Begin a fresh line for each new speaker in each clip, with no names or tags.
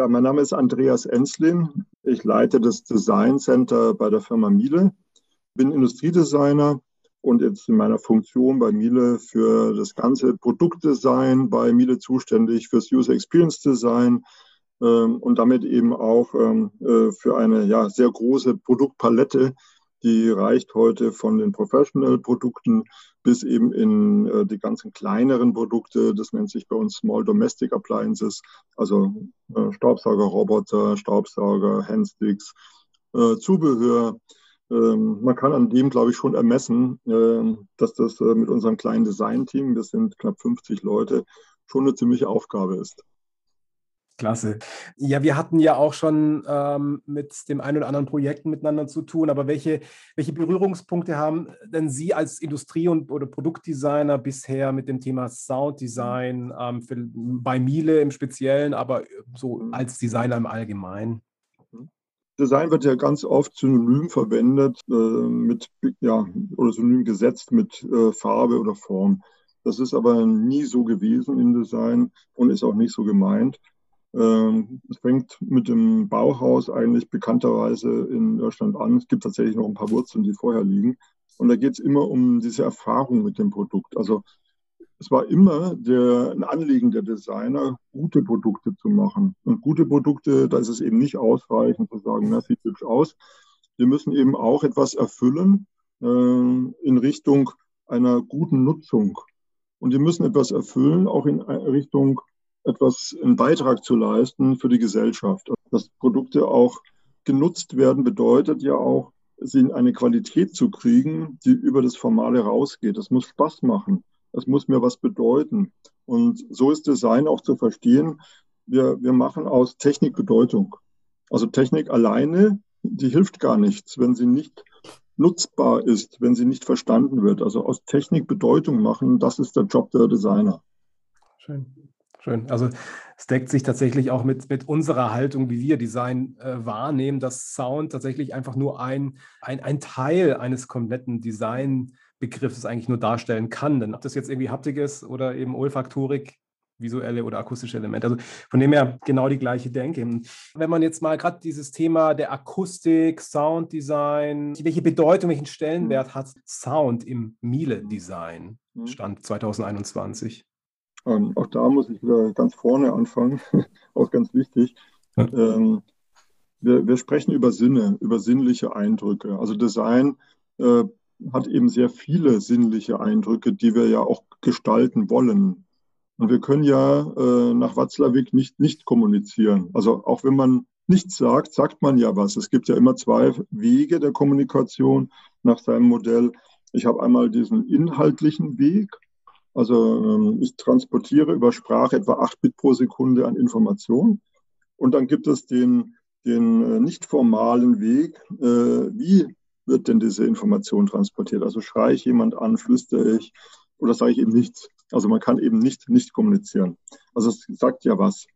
Ja, mein Name ist Andreas Enslin. Ich leite das Design Center bei der Firma Miele, bin Industriedesigner und jetzt in meiner Funktion bei Miele für das ganze Produktdesign bei Miele zuständig, fürs User Experience Design ähm, und damit eben auch ähm, äh, für eine ja, sehr große Produktpalette, die reicht heute von den Professional-Produkten bis eben in äh, die ganzen kleineren Produkte. Das nennt sich bei uns Small Domestic Appliances, also äh, Staubsauger, Roboter, Staubsauger, Handsticks, äh, Zubehör. Ähm, man kann an dem, glaube ich, schon ermessen, äh, dass das äh, mit unserem kleinen Design-Team, wir sind knapp 50 Leute, schon eine ziemliche Aufgabe ist.
Klasse. Ja, wir hatten ja auch schon ähm, mit dem einen oder anderen Projekten miteinander zu tun, aber welche, welche Berührungspunkte haben denn Sie als Industrie- und oder Produktdesigner bisher mit dem Thema Sounddesign ähm, für, bei Miele im Speziellen, aber so mhm. als Designer im Allgemeinen?
Design wird ja ganz oft synonym verwendet, äh, mit, ja, oder synonym gesetzt mit äh, Farbe oder Form. Das ist aber nie so gewesen im Design und ist auch nicht so gemeint. Ähm, es fängt mit dem Bauhaus eigentlich bekannterweise in Deutschland an. Es gibt tatsächlich noch ein paar Wurzeln, die vorher liegen. Und da geht es immer um diese Erfahrung mit dem Produkt. Also es war immer der, ein Anliegen der Designer, gute Produkte zu machen. Und gute Produkte, da ist es eben nicht ausreichend zu sagen, das sieht hübsch aus. Wir müssen eben auch etwas erfüllen äh, in Richtung einer guten Nutzung. Und wir müssen etwas erfüllen, auch in Richtung etwas, einen Beitrag zu leisten für die Gesellschaft. Dass Produkte auch genutzt werden, bedeutet ja auch, sie in eine Qualität zu kriegen, die über das Formale rausgeht. Das muss Spaß machen. Das muss mir was bedeuten. Und so ist Design auch zu verstehen. Wir, wir machen aus Technik Bedeutung. Also Technik alleine, die hilft gar nichts, wenn sie nicht nutzbar ist, wenn sie nicht verstanden wird. Also aus Technik Bedeutung machen, das ist der Job der Designer.
Schön. Schön. Also es deckt sich tatsächlich auch mit, mit unserer Haltung, wie wir Design äh, wahrnehmen, dass Sound tatsächlich einfach nur ein, ein, ein Teil eines kompletten Designbegriffs eigentlich nur darstellen kann. Denn ob das jetzt irgendwie Haptik ist oder eben Olfaktorik, visuelle oder akustische Elemente. Also von dem her genau die gleiche Denke. Wenn man jetzt mal gerade dieses Thema der Akustik, Sounddesign, welche Bedeutung, welchen Stellenwert mhm. hat Sound im Miele-Design, mhm. Stand 2021?
Ähm, auch da muss ich wieder ganz vorne anfangen, auch ganz wichtig. Ähm, wir, wir, sprechen über Sinne, über sinnliche Eindrücke. Also Design äh, hat eben sehr viele sinnliche Eindrücke, die wir ja auch gestalten wollen. Und wir können ja äh, nach Watzlawick nicht nicht kommunizieren. Also auch wenn man nichts sagt, sagt man ja was. Es gibt ja immer zwei Wege der Kommunikation nach seinem Modell. Ich habe einmal diesen inhaltlichen Weg also ähm, ich transportiere über Sprache etwa 8 Bit pro Sekunde an Information. Und dann gibt es den, den äh, nicht formalen Weg, äh, wie wird denn diese Information transportiert? Also schreie ich jemand an, flüstere ich oder sage ich eben nichts. Also man kann eben nicht, nicht kommunizieren. Also es sagt ja was.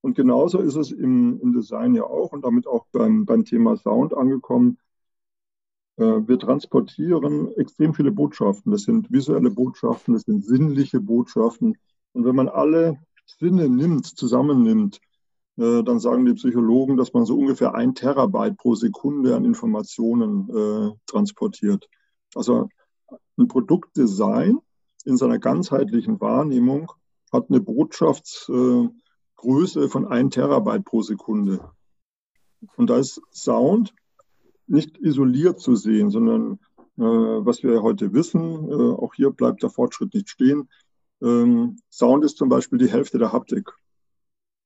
Und genauso ist es im, im Design ja auch und damit auch beim, beim Thema Sound angekommen. Äh, wir transportieren extrem viele Botschaften. Das sind visuelle Botschaften, das sind sinnliche Botschaften. Und wenn man alle Sinne nimmt, zusammennimmt, äh, dann sagen die Psychologen, dass man so ungefähr ein Terabyte pro Sekunde an Informationen äh, transportiert. Also ein Produktdesign in seiner ganzheitlichen Wahrnehmung hat eine Botschaftsgröße von ein Terabyte pro Sekunde. Und da ist Sound nicht isoliert zu sehen, sondern äh, was wir heute wissen, äh, auch hier bleibt der Fortschritt nicht stehen. Ähm, Sound ist zum Beispiel die Hälfte der Haptik.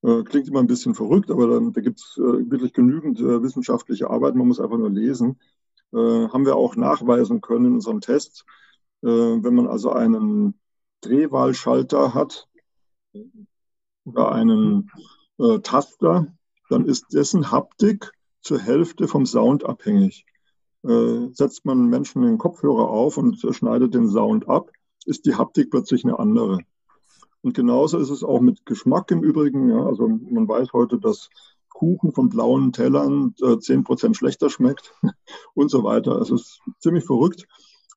Äh, klingt immer ein bisschen verrückt, aber dann, da gibt es äh, wirklich genügend äh, wissenschaftliche Arbeit, man muss einfach nur lesen. Äh, haben wir auch nachweisen können in unserem Test. wenn man also einen Drehwahlschalter hat oder einen Taster, dann ist dessen Haptik zur Hälfte vom Sound abhängig. Äh, setzt man Menschen den Kopfhörer auf und schneidet den Sound ab, ist die Haptik plötzlich eine andere. Und genauso ist es auch mit Geschmack im Übrigen. Ja. Also man weiß heute, dass Kuchen von blauen Tellern äh, 10% schlechter schmeckt und so weiter. Es ist ziemlich verrückt.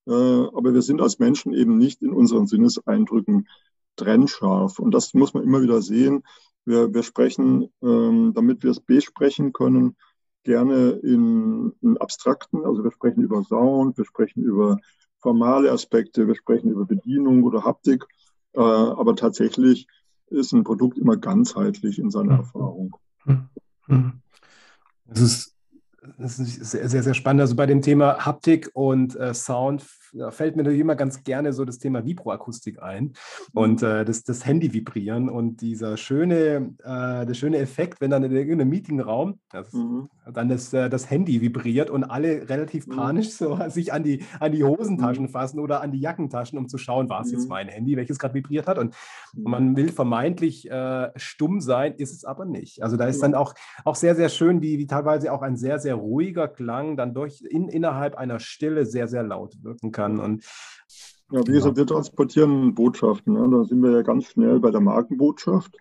Äh, aber wir sind als Menschen eben nicht in unseren Sinneseindrücken trennscharf. Und das muss man immer wieder sehen Wir, wir sprechen, ähm, damit wir es besprechen können, gerne in, in abstrakten, also wir sprechen über Sound, wir sprechen über formale Aspekte, wir sprechen über Bedienung oder Haptik, äh, aber tatsächlich ist ein Produkt immer ganzheitlich in seiner mhm. Erfahrung.
Mhm. Es ist das ist sehr, sehr, sehr spannend. Also bei dem Thema Haptik und äh, Sound fällt mir natürlich immer ganz gerne so das Thema Vibroakustik ein und äh, das, das Handy vibrieren und dieser schöne, äh, der schöne Effekt, wenn dann in irgendeinem Meetingraum das, mhm. dann das, äh, das Handy vibriert und alle relativ mhm. panisch so sich an die, an die Hosentaschen mhm. fassen oder an die Jackentaschen, um zu schauen, war es jetzt mhm. mein Handy, welches gerade vibriert hat und, und mhm. man will vermeintlich äh, stumm sein, ist es aber nicht. Also da ist dann auch, auch sehr, sehr schön, wie, wie teilweise auch ein sehr, sehr ruhiger Klang dann durch in, innerhalb einer Stille sehr, sehr laut wirken kann. Und
ja, wie gesagt, wir transportieren Botschaften. Ne? Da sind wir ja ganz schnell bei der Markenbotschaft.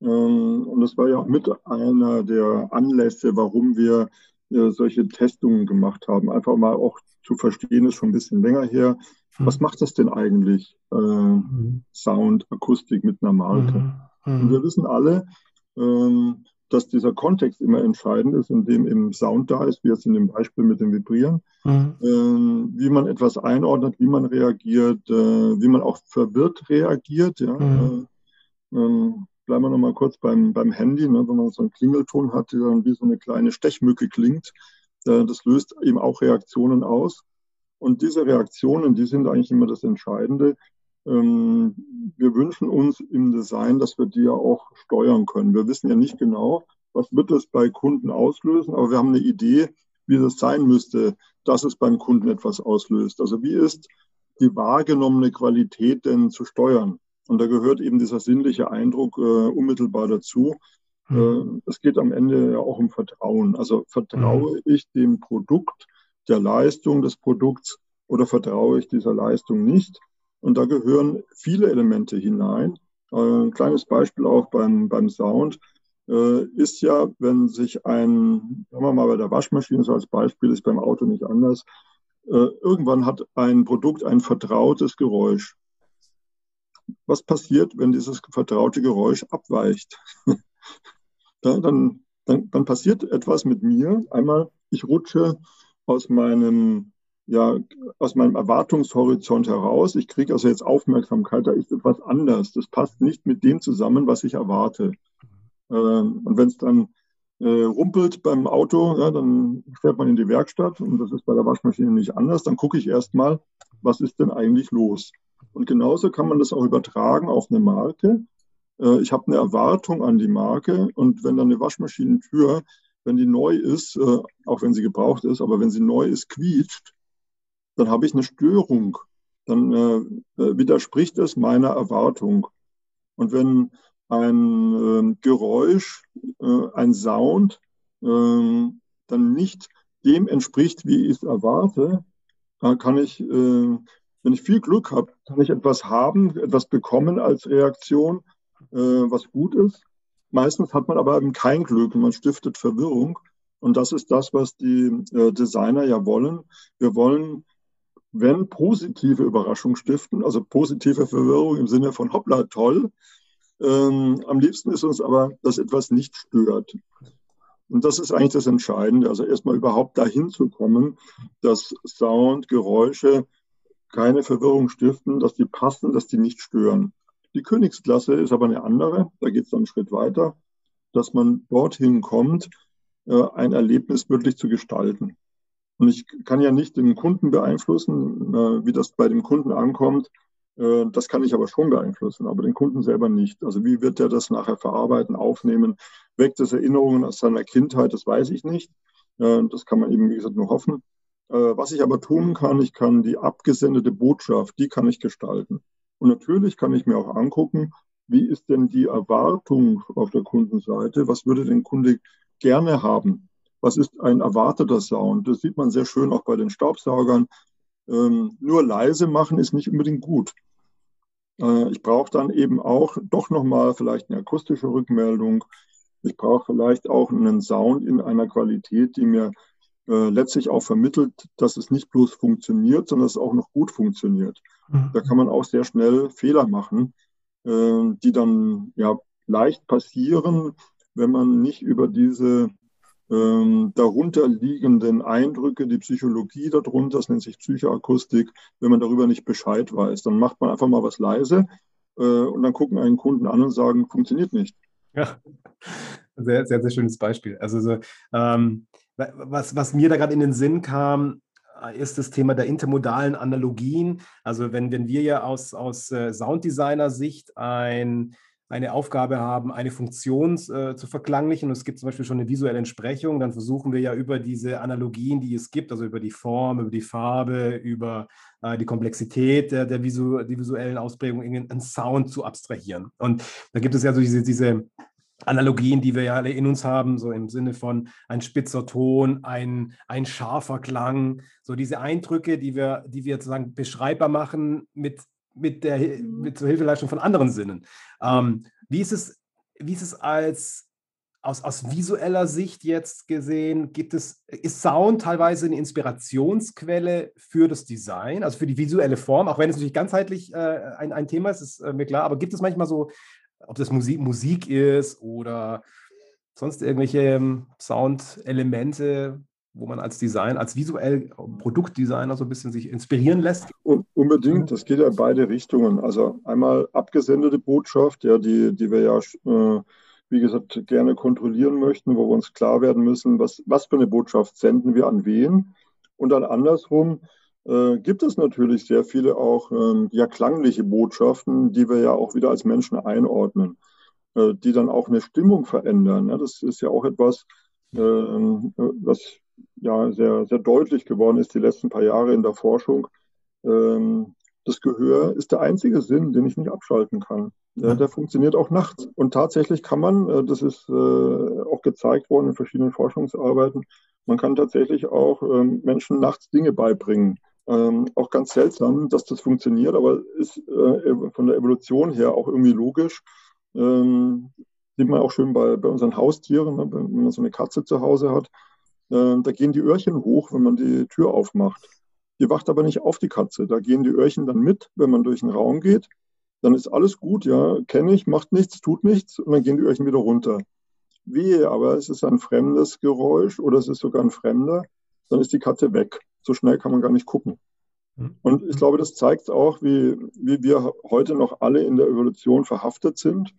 Ähm, und das war ja auch mit einer der Anlässe, warum wir äh, solche Testungen gemacht haben. Einfach mal auch zu verstehen, ist schon ein bisschen länger her. Was mhm. macht das denn eigentlich, äh, mhm. Sound, Akustik mit einer Marke? Mhm. Und wir wissen alle, ähm, dass dieser Kontext immer entscheidend ist, in dem im Sound da ist, wie jetzt in dem Beispiel mit dem Vibrieren, mhm. äh, wie man etwas einordnet, wie man reagiert, äh, wie man auch verwirrt reagiert. Ja? Mhm. Äh, ähm, bleiben wir nochmal kurz beim, beim Handy, ne? wenn man so einen Klingelton hat, der dann wie so eine kleine Stechmücke klingt, äh, das löst eben auch Reaktionen aus. Und diese Reaktionen, die sind eigentlich immer das Entscheidende. Ähm, wir wünschen uns im Design, dass wir die ja auch steuern können. Wir wissen ja nicht genau, was wird es bei Kunden auslösen, aber wir haben eine Idee, wie das sein müsste, dass es beim Kunden etwas auslöst. Also wie ist die wahrgenommene Qualität denn zu steuern? Und da gehört eben dieser sinnliche Eindruck äh, unmittelbar dazu. Mhm. Äh, es geht am Ende ja auch um Vertrauen. Also vertraue mhm. ich dem Produkt, der Leistung des Produkts oder vertraue ich dieser Leistung nicht? Und da gehören viele Elemente hinein. Äh, ein kleines Beispiel auch beim, beim Sound äh, ist ja, wenn sich ein, sagen wir mal bei der Waschmaschine so als Beispiel, ist beim Auto nicht anders, äh, irgendwann hat ein Produkt ein vertrautes Geräusch. Was passiert, wenn dieses vertraute Geräusch abweicht? ja, dann, dann, dann passiert etwas mit mir. Einmal, ich rutsche aus meinem ja, aus meinem Erwartungshorizont heraus. Ich kriege also jetzt Aufmerksamkeit, da ist etwas anders. Das passt nicht mit dem zusammen, was ich erwarte. Ähm, und wenn es dann äh, rumpelt beim Auto, ja, dann fährt man in die Werkstatt und das ist bei der Waschmaschine nicht anders. Dann gucke ich erstmal, was ist denn eigentlich los? Und genauso kann man das auch übertragen auf eine Marke. Äh, ich habe eine Erwartung an die Marke und wenn dann eine Waschmaschinentür, wenn die neu ist, äh, auch wenn sie gebraucht ist, aber wenn sie neu ist, quietscht, dann habe ich eine Störung. Dann äh, äh, widerspricht es meiner Erwartung. Und wenn ein äh, Geräusch, äh, ein Sound ähm, dann nicht dem entspricht, wie ich es erwarte, kann ich, äh, wenn ich viel Glück habe, kann ich etwas haben, etwas bekommen als Reaktion, äh, was gut ist. Meistens hat man aber eben kein Glück und man stiftet Verwirrung. Und das ist das, was die Designer ja wollen. Wir wollen wenn positive Überraschung stiften, also positive Verwirrung im Sinne von hoppla, toll. Ähm, am liebsten ist uns aber, dass etwas nicht stört. Und das ist eigentlich das Entscheidende. Also erstmal überhaupt dahin zu kommen, dass Sound, Geräusche keine Verwirrung stiften, dass die passen, dass die nicht stören. Die Königsklasse ist aber eine andere. Da geht es dann einen Schritt weiter, dass man dorthin kommt, äh, ein Erlebnis wirklich zu gestalten. Und ich kann ja nicht den Kunden beeinflussen, äh, wie das bei dem Kunden ankommt. Äh, das kann ich aber schon beeinflussen, aber den Kunden selber nicht. Also wie wird er das nachher verarbeiten, aufnehmen? Weckt es Erinnerungen aus seiner Kindheit? Das weiß ich nicht. Äh, das kann man eben, wie gesagt, nur hoffen. Was ich aber tun kann, ich kann die abgesendete Botschaft, die kann ich gestalten. Und natürlich kann ich mir auch angucken, wie ist denn die Erwartung auf der Kundenseite? Was würde den Kunde gerne haben? Was ist ein erwarteter Sound. Das sieht man sehr schön auch bei den Staubsaugern. Ähm, nur leise machen ist nicht unbedingt gut. Äh, ich brauche dann eben auch doch nochmal vielleicht eine akustische Rückmeldung. Ich brauche vielleicht auch einen Sound in einer Qualität, die mir äh, letztlich auch vermittelt, dass es nicht bloß funktioniert, sondern dass es auch noch gut funktioniert. Mhm. Da kann man auch sehr schnell Fehler machen, äh, die dann ja leicht passieren, wenn man nicht über diese ähm, darunter liegenden Eindrücke, die Psychologie darunter, das nennt sich Psychoakustik, wenn man darüber nicht Bescheid weiß. Dann macht man einfach mal was leise äh, und dann gucken einen Kunden an und sagen, funktioniert nicht.
Ja, sehr, sehr, sehr schönes Beispiel. Also so, ähm, was, was mir da gerade in den Sinn kam, äh, ist das Thema der intermodalen Analogien. Also wenn, wenn wir ja aus, aus äh, Sounddesigner-Sicht ein eine Aufgabe haben, eine Funktion äh, zu verklanglichen. Und es gibt zum Beispiel schon eine visuelle Entsprechung. Dann versuchen wir ja über diese Analogien, die es gibt, also über die Form, über die Farbe, über äh, die Komplexität der, der visu die visuellen Ausprägungen, einen Sound zu abstrahieren. Und da gibt es ja so diese, diese Analogien, die wir ja alle in uns haben, so im Sinne von ein spitzer Ton, ein, ein scharfer Klang, so diese Eindrücke, die wir, die wir sozusagen beschreibbar machen mit mit der mit zur Hilfeleistung von anderen Sinnen. Ähm, wie ist es, wie ist es als aus, aus visueller Sicht jetzt gesehen, gibt es, ist Sound teilweise eine Inspirationsquelle für das Design, also für die visuelle Form, auch wenn es natürlich ganzheitlich äh, ein, ein Thema ist, ist äh, mir klar, aber gibt es manchmal so, ob das Musik, Musik ist oder sonst irgendwelche ähm, Soundelemente, wo man als Design, als visuell Produktdesigner so ein bisschen sich inspirieren lässt?
Unbedingt, das geht ja in beide Richtungen. Also einmal abgesendete Botschaft, ja, die, die wir ja, äh, wie gesagt, gerne kontrollieren möchten, wo wir uns klar werden müssen, was, was für eine Botschaft senden wir an wen. Und dann andersrum äh, gibt es natürlich sehr viele auch äh, ja klangliche Botschaften, die wir ja auch wieder als Menschen einordnen, äh, die dann auch eine Stimmung verändern. Ja, das ist ja auch etwas, ähm, was ja sehr, sehr deutlich geworden ist die letzten paar Jahre in der Forschung. Ähm, das Gehör ist der einzige Sinn, den ich nicht abschalten kann. Der, der funktioniert auch nachts. Und tatsächlich kann man, äh, das ist äh, auch gezeigt worden in verschiedenen Forschungsarbeiten, man kann tatsächlich auch ähm, Menschen nachts Dinge beibringen. Ähm, auch ganz seltsam, dass das funktioniert, aber ist äh, von der Evolution her auch irgendwie logisch. Ähm, sieht man auch schön bei, bei unseren Haustieren, ne? wenn man so eine Katze zu Hause hat. Äh, da gehen die Öhrchen hoch, wenn man die Tür aufmacht. Die wacht aber nicht auf die Katze. Da gehen die Öhrchen dann mit, wenn man durch den Raum geht. Dann ist alles gut, ja, kenne ich, macht nichts, tut nichts und dann gehen die Öhrchen wieder runter. Wehe, aber es ist ein fremdes Geräusch oder es ist sogar ein Fremder, dann ist die Katze weg. So schnell kann man gar nicht gucken. Hm. Und ich glaube, das zeigt auch, wie, wie wir heute noch alle in der Evolution verhaftet sind.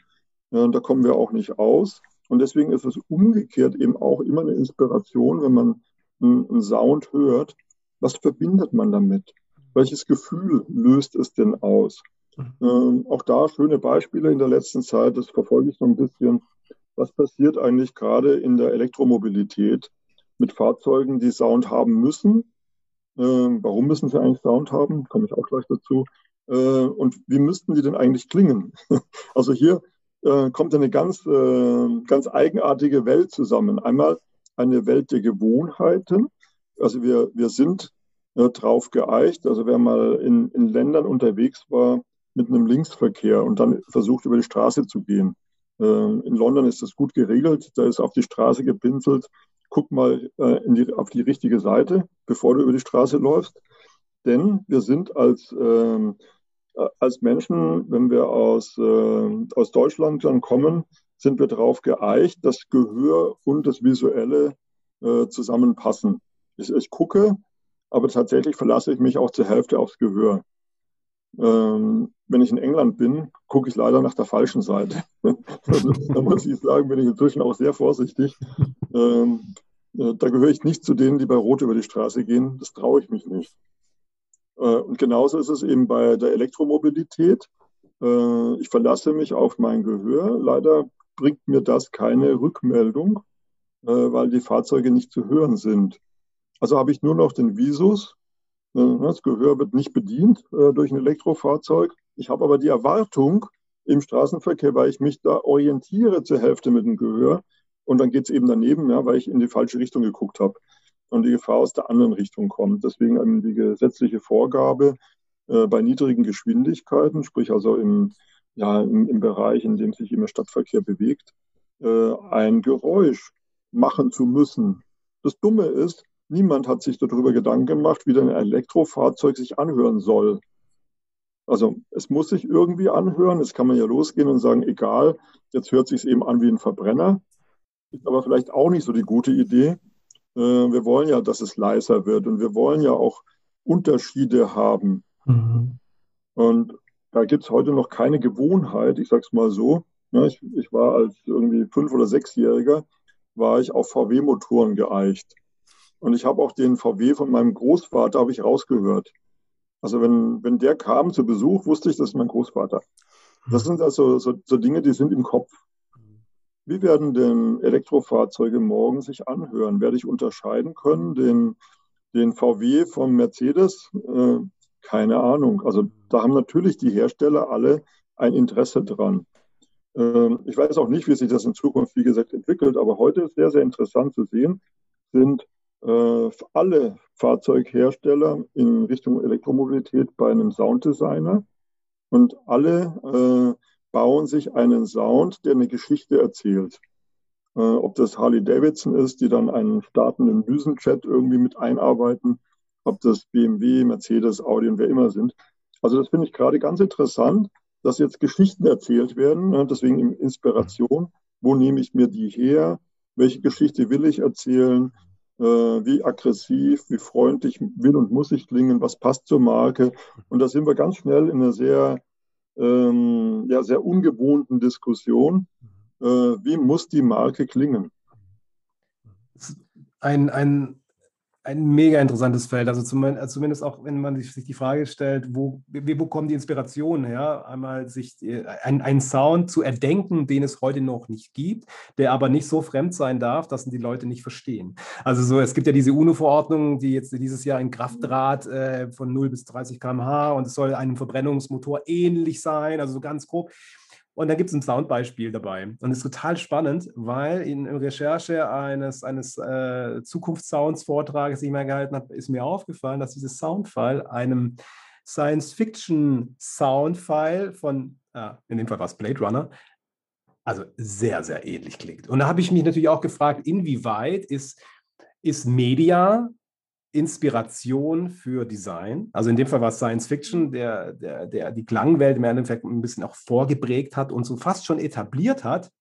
Ja, da kommen wir auch nicht aus. Und deswegen ist es umgekehrt eben auch immer eine Inspiration, wenn man einen Sound hört. Was verbindet man damit? Welches Gefühl löst es denn aus? Mhm. Ähm, auch da schöne Beispiele in der letzten Zeit, das verfolge ich so ein bisschen. Was passiert eigentlich gerade in der Elektromobilität mit Fahrzeugen, die Sound haben müssen? Ähm, warum müssen sie eigentlich Sound haben? Komme ich auch gleich dazu. Äh, und wie müssten die denn eigentlich klingen? also hier äh, kommt eine ganz, äh, ganz eigenartige Welt zusammen. Einmal eine Welt der Gewohnheiten. Also wir, wir sind äh, drauf geeicht. Also wer mal in, in Ländern unterwegs war mit einem Linksverkehr und dann versucht über die Straße zu gehen. Ähm, in London ist das gut geregelt. Da ist auf die Straße gepinselt. Guck mal äh, die, auf die richtige Seite, bevor du über die Straße läufst. Denn wir sind als ähm, als Menschen, wenn wir aus, äh, aus Deutschland dann kommen, sind wir darauf geeicht, dass Gehör und das Visuelle äh, zusammenpassen. Ich, ich, gucke, aber tatsächlich verlasse ich mich auch zur Hälfte aufs Gehör. Ähm, wenn ich in England bin, gucke ich leider nach der falschen Seite. da muss ich sagen, bin ich inzwischen auch sehr vorsichtig. Ähm, äh, da gehöre ich nicht zu denen, die bei Rot über die Straße gehen. Das traue ich mich nicht. Äh, und genauso ist es eben bei der Elektromobilität. Äh, ich verlasse mich auf mein Gehör. Leider bringt mir das keine Rückmeldung, äh, weil die Fahrzeuge nicht zu hören sind. Also habe ich nur noch den Visus. Das Gehör wird nicht bedient durch ein Elektrofahrzeug. Ich habe aber die Erwartung im Straßenverkehr, weil ich mich da orientiere zur Hälfte mit dem Gehör. Und dann geht es eben daneben, ja, weil ich in die falsche Richtung geguckt habe und die Gefahr aus der anderen Richtung kommt. Deswegen die gesetzliche Vorgabe äh, bei niedrigen Geschwindigkeiten, sprich also im, ja, im, im Bereich, in dem sich immer Stadtverkehr bewegt, äh, ein Geräusch machen zu müssen. Das Dumme ist, niemand hat sich darüber Gedanken gemacht, wie ein Elektrofahrzeug sich anhören soll. Also es muss sich irgendwie anhören. Jetzt kann man ja losgehen und sagen, egal, jetzt hört sich eben an wie ein Verbrenner. Ist aber vielleicht auch nicht so die gute Idee. Äh, wir wollen ja, dass es leiser wird und wir wollen ja auch Unterschiede haben. Mhm. Und da gibt es heute noch keine Gewohnheit, ich sage es mal so. Ja, ich, ich, war als irgendwie fünf- oder sechsjähriger, war ich auf VW-Motoren geeicht. Und ich habe auch den VW von meinem Großvater, habe ich rausgehört. Also wenn, wenn der kam zu Besuch, wusste ich, das ist mein Großvater. Das sind also so, so Dinge, die sind im Kopf. Wie werden denn Elektrofahrzeuge morgen sich anhören? Werde ich unterscheiden können, den, den VW vom Mercedes? Äh, keine Ahnung. Also da haben natürlich die Hersteller alle ein Interesse dran. Ähm, ich weiß auch nicht, wie sich das in Zukunft, wie gesagt, entwickelt, aber heute ist sehr, sehr interessant zu sehen, sind äh, alle Fahrzeughersteller in Richtung Elektromobilität bei einem Sounddesigner und alle äh, bauen sich einen Sound, der eine Geschichte erzählt. Äh, ob das Harley Davidson ist, die dann einen startenden Düsenchat irgendwie mit einarbeiten, ob das BMW, Mercedes, Audi und wer immer sind. Also das finde ich gerade ganz interessant, dass jetzt Geschichten erzählt werden, ne? deswegen Inspiration. Wo nehme ich mir die her? Welche Geschichte will ich erzählen? äh, wie aggressiv, wie freundlich will und muss ich klingen, was passt zur Marke. Und da sind wir ganz schnell in einer sehr, ähm, ja, sehr ungewohnten Diskussion. Äh, wie muss die Marke klingen?
Ein, ein ein mega interessantes Feld. Also zumindest auch, wenn man sich die Frage stellt, wo, wo kommen die Inspirationen her? Einmal sich äh, einen Sound zu erdenken, den es heute noch nicht gibt, der aber nicht so fremd sein darf, dass die Leute nicht verstehen. Also so, es gibt ja diese UNO-Verordnung, die jetzt dieses Jahr in Kraft trat, äh, von 0 bis 30 km/h und es soll einem Verbrennungsmotor ähnlich sein, also so ganz grob. Und da gibt es ein Soundbeispiel dabei. Und ist total spannend, weil in Recherche eines, eines äh, Zukunftssounds-Vortrages, den ich mal gehalten habe, ist mir aufgefallen, dass dieses Soundfile einem Science-Fiction-Soundfile von, ah, in dem Fall war es Blade Runner, also sehr, sehr ähnlich klingt. Und da habe ich mich natürlich auch gefragt, inwieweit ist, ist Media Inspiration für Design. Also in dem Fall war es Science Fiction, der, der, der die Klangwelt im Endeffekt ein bisschen auch vorgeprägt hat und so fast schon etabliert hat.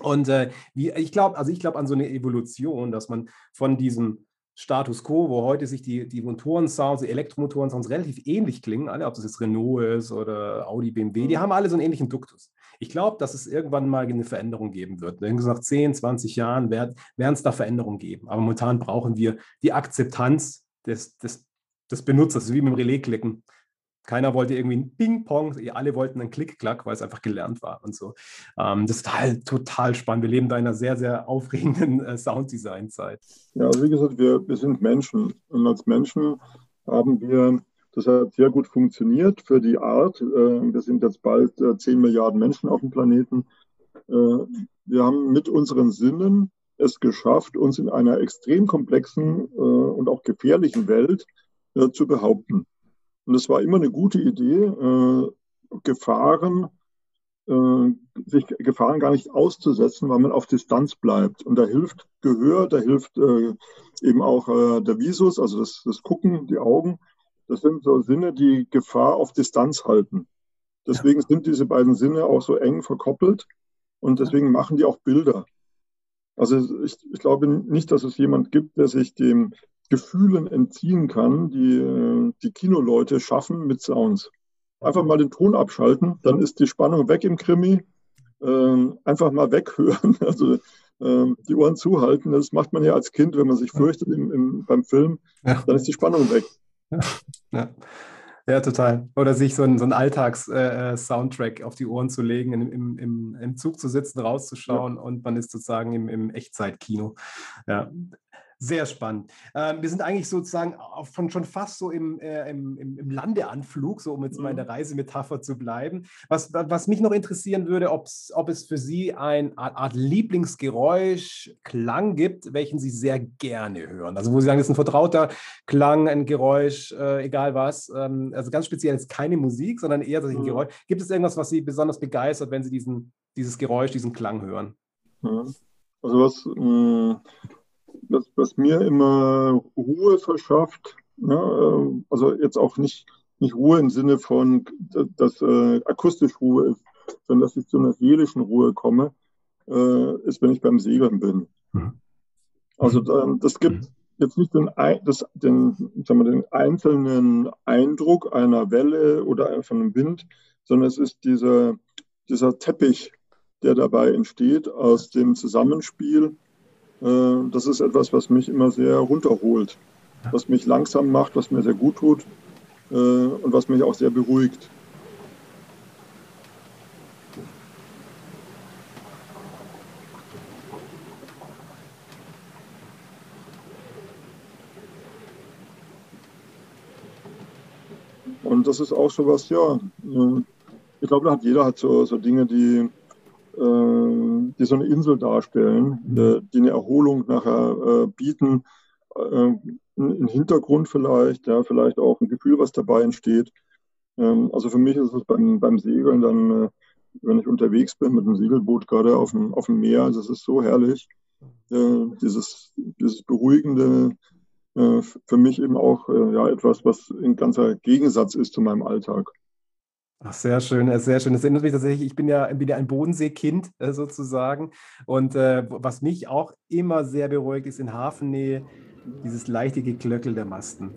Und äh, wie, ich glaube, also ich glaube an so eine Evolution, dass man von diesem Status quo, wo heute sich die, die Motoren-Sounds, die Elektromotoren-Sounds relativ ähnlich klingen, alle, ob das jetzt Renault ist oder Audi, BMW, die mhm. haben alle so einen ähnlichen Duktus. Ich glaube, dass es irgendwann mal eine Veränderung geben wird. Wie gesagt, 10, 20 Jahren werden es da Veränderungen geben. Aber momentan brauchen wir die Akzeptanz des, des, des Benutzers, wie mit dem Relais-Klicken. Keiner wollte irgendwie ein Ping-Pong, alle wollten einen Klick-Klack, weil es einfach gelernt war und so. Ähm, das ist halt total spannend. Wir leben da in einer sehr, sehr aufregenden äh, Sounddesign-Zeit.
Ja, wie gesagt, wir, wir sind Menschen und als Menschen haben wir das hat sehr gut funktioniert für die Art. Äh, wir sind jetzt bald 10 äh, Milliarden Menschen auf dem Planeten. Äh, wir haben mit unseren Sinnen es geschafft, uns in einer extrem komplexen und auch gefährlichen Welt zu behaupten. Und es war immer eine gute Idee, Gefahren, sich Gefahren gar nicht auszusetzen, weil man auf Distanz bleibt. Und da hilft Gehör, da hilft eben auch der Visus, also das, das Gucken, die Augen. Das sind so Sinne, die Gefahr auf Distanz halten. Deswegen ja. sind diese beiden Sinne auch so eng verkoppelt und deswegen machen die auch Bilder. Also ich, ich glaube nicht, dass es jemand gibt, der sich dem Gefühlen entziehen kann, die die Kinoleute schaffen mit Sounds. Einfach mal den Ton abschalten, dann ist die Spannung weg im Krimi. Ähm, einfach mal weghören, also ähm, die Ohren zuhalten. Das macht man ja als Kind, wenn man sich fürchtet im, im, beim Film, ja. dann ist die Spannung weg.
Ja. ja, total. Oder sich so einen, so einen Alltags-Soundtrack äh, auf die Ohren zu legen, im, im, im Zug zu sitzen, rauszuschauen ja. und man ist sozusagen im, im Echtzeitkino. Ja, sehr spannend. Ähm, wir sind eigentlich sozusagen von, schon fast so im, äh, im, im, Landeanflug, so um jetzt mal in der mhm. Reisemetapher zu bleiben. Was, was mich noch interessieren würde, ob es für Sie eine Art Lieblingsgeräusch, Klang gibt, welchen Sie sehr gerne hören. Also wo Sie sagen, das ist ein vertrauter Klang, ein Geräusch, äh, egal was. Ähm, also ganz speziell ist keine Musik, sondern eher ein mhm. Geräusch. Gibt es irgendwas, was Sie besonders begeistert, wenn Sie diesen, dieses Geräusch, diesen Klang hören?
Mhm. Also was mh, was, was mir immer Ruhe verschafft. Ne? Also jetzt auch nicht nicht Ruhe im Sinne von, dass äh, akustisch Ruhe ist, sondern dass ich zu einer seelischen Ruhe komme, äh, ist, wenn ich beim Segeln bin. Mhm. Also äh, das gibt mhm. jetzt nicht den, das, den, sagen wir, den einzelnen Eindruck einer Welle oder von einem Wind, sondern es ist dieser, dieser Teppich, der dabei entsteht aus dem Zusammenspiel. Äh, das ist etwas, was mich immer sehr runterholt, was mich langsam macht, was mir sehr gut tut äh, und was mich auch sehr beruhigt. Und das ist auch so was, ja, äh, ich glaube, da hat jeder hat so, so Dinge, die, die so eine Insel darstellen, mhm. die eine Erholung nachher bieten, einen Hintergrund vielleicht, ja, vielleicht auch ein Gefühl, was dabei entsteht. Ähm, also für mich ist es beim, beim Segeln dann, wenn ich unterwegs bin mit einem Segelboot gerade auf dem, auf dem Meer, das ist so herrlich. dieses, dieses beruhigende, äh, für mich eben auch äh, ja, etwas, was ein ganzer Gegensatz ist zu meinem Alltag.
Ach, sehr schön, äh, sehr schön. Das erinnert mich tatsächlich, ich bin ja, bin ja ein Bodenseekind äh, sozusagen. Und äh, was mich auch immer sehr beruhigt, ist in Hafennähe dieses leichte Geklöckel der Masten.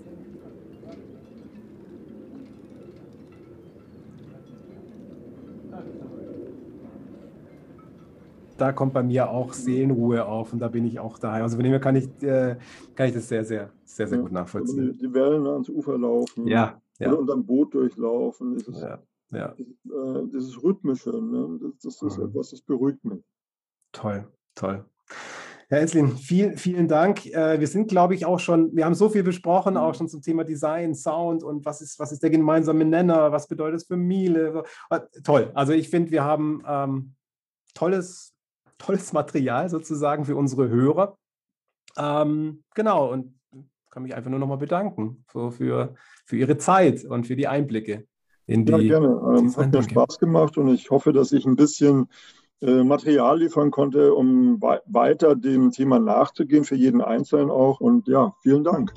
da kommt bei mir auch Seelenruhe auf und da bin ich auch daheim. Also von dem her kann ich, äh, kann ich das sehr, sehr, sehr, sehr ja, gut nachvollziehen.
Die, die, Wellen ans Ufer laufen
ja,
ja. oder unterm Boot durchlaufen. Dieses,
ja, ja.
Äh, dieses Rhythmische, ne? das, das ist mhm. etwas, das beruhigt mich.
Toll, toll. Herr Enslin, vielen, vielen Dank. Äh, wir sind, glaube ich, auch schon, wir haben so viel besprochen, auch mhm. schon zum Thema Design, Sound und was ist, was ist der gemeinsame Nenner, was bedeutet es für Miele. Äh, toll. Also ich finde, wir haben ähm, tolles, tolles Material sozusagen für unsere Hörer. Ähm, genau, und kann mich einfach nur nochmal bedanken so für, für Ihre Zeit und für die Einblicke.
In die, ja, gerne. Ähm, hat mir Spaß gemacht und ich hoffe, dass ich ein bisschen äh, Material liefern konnte, um we weiter dem Thema nachzugehen, für jeden Einzelnen auch. Und ja, vielen Dank.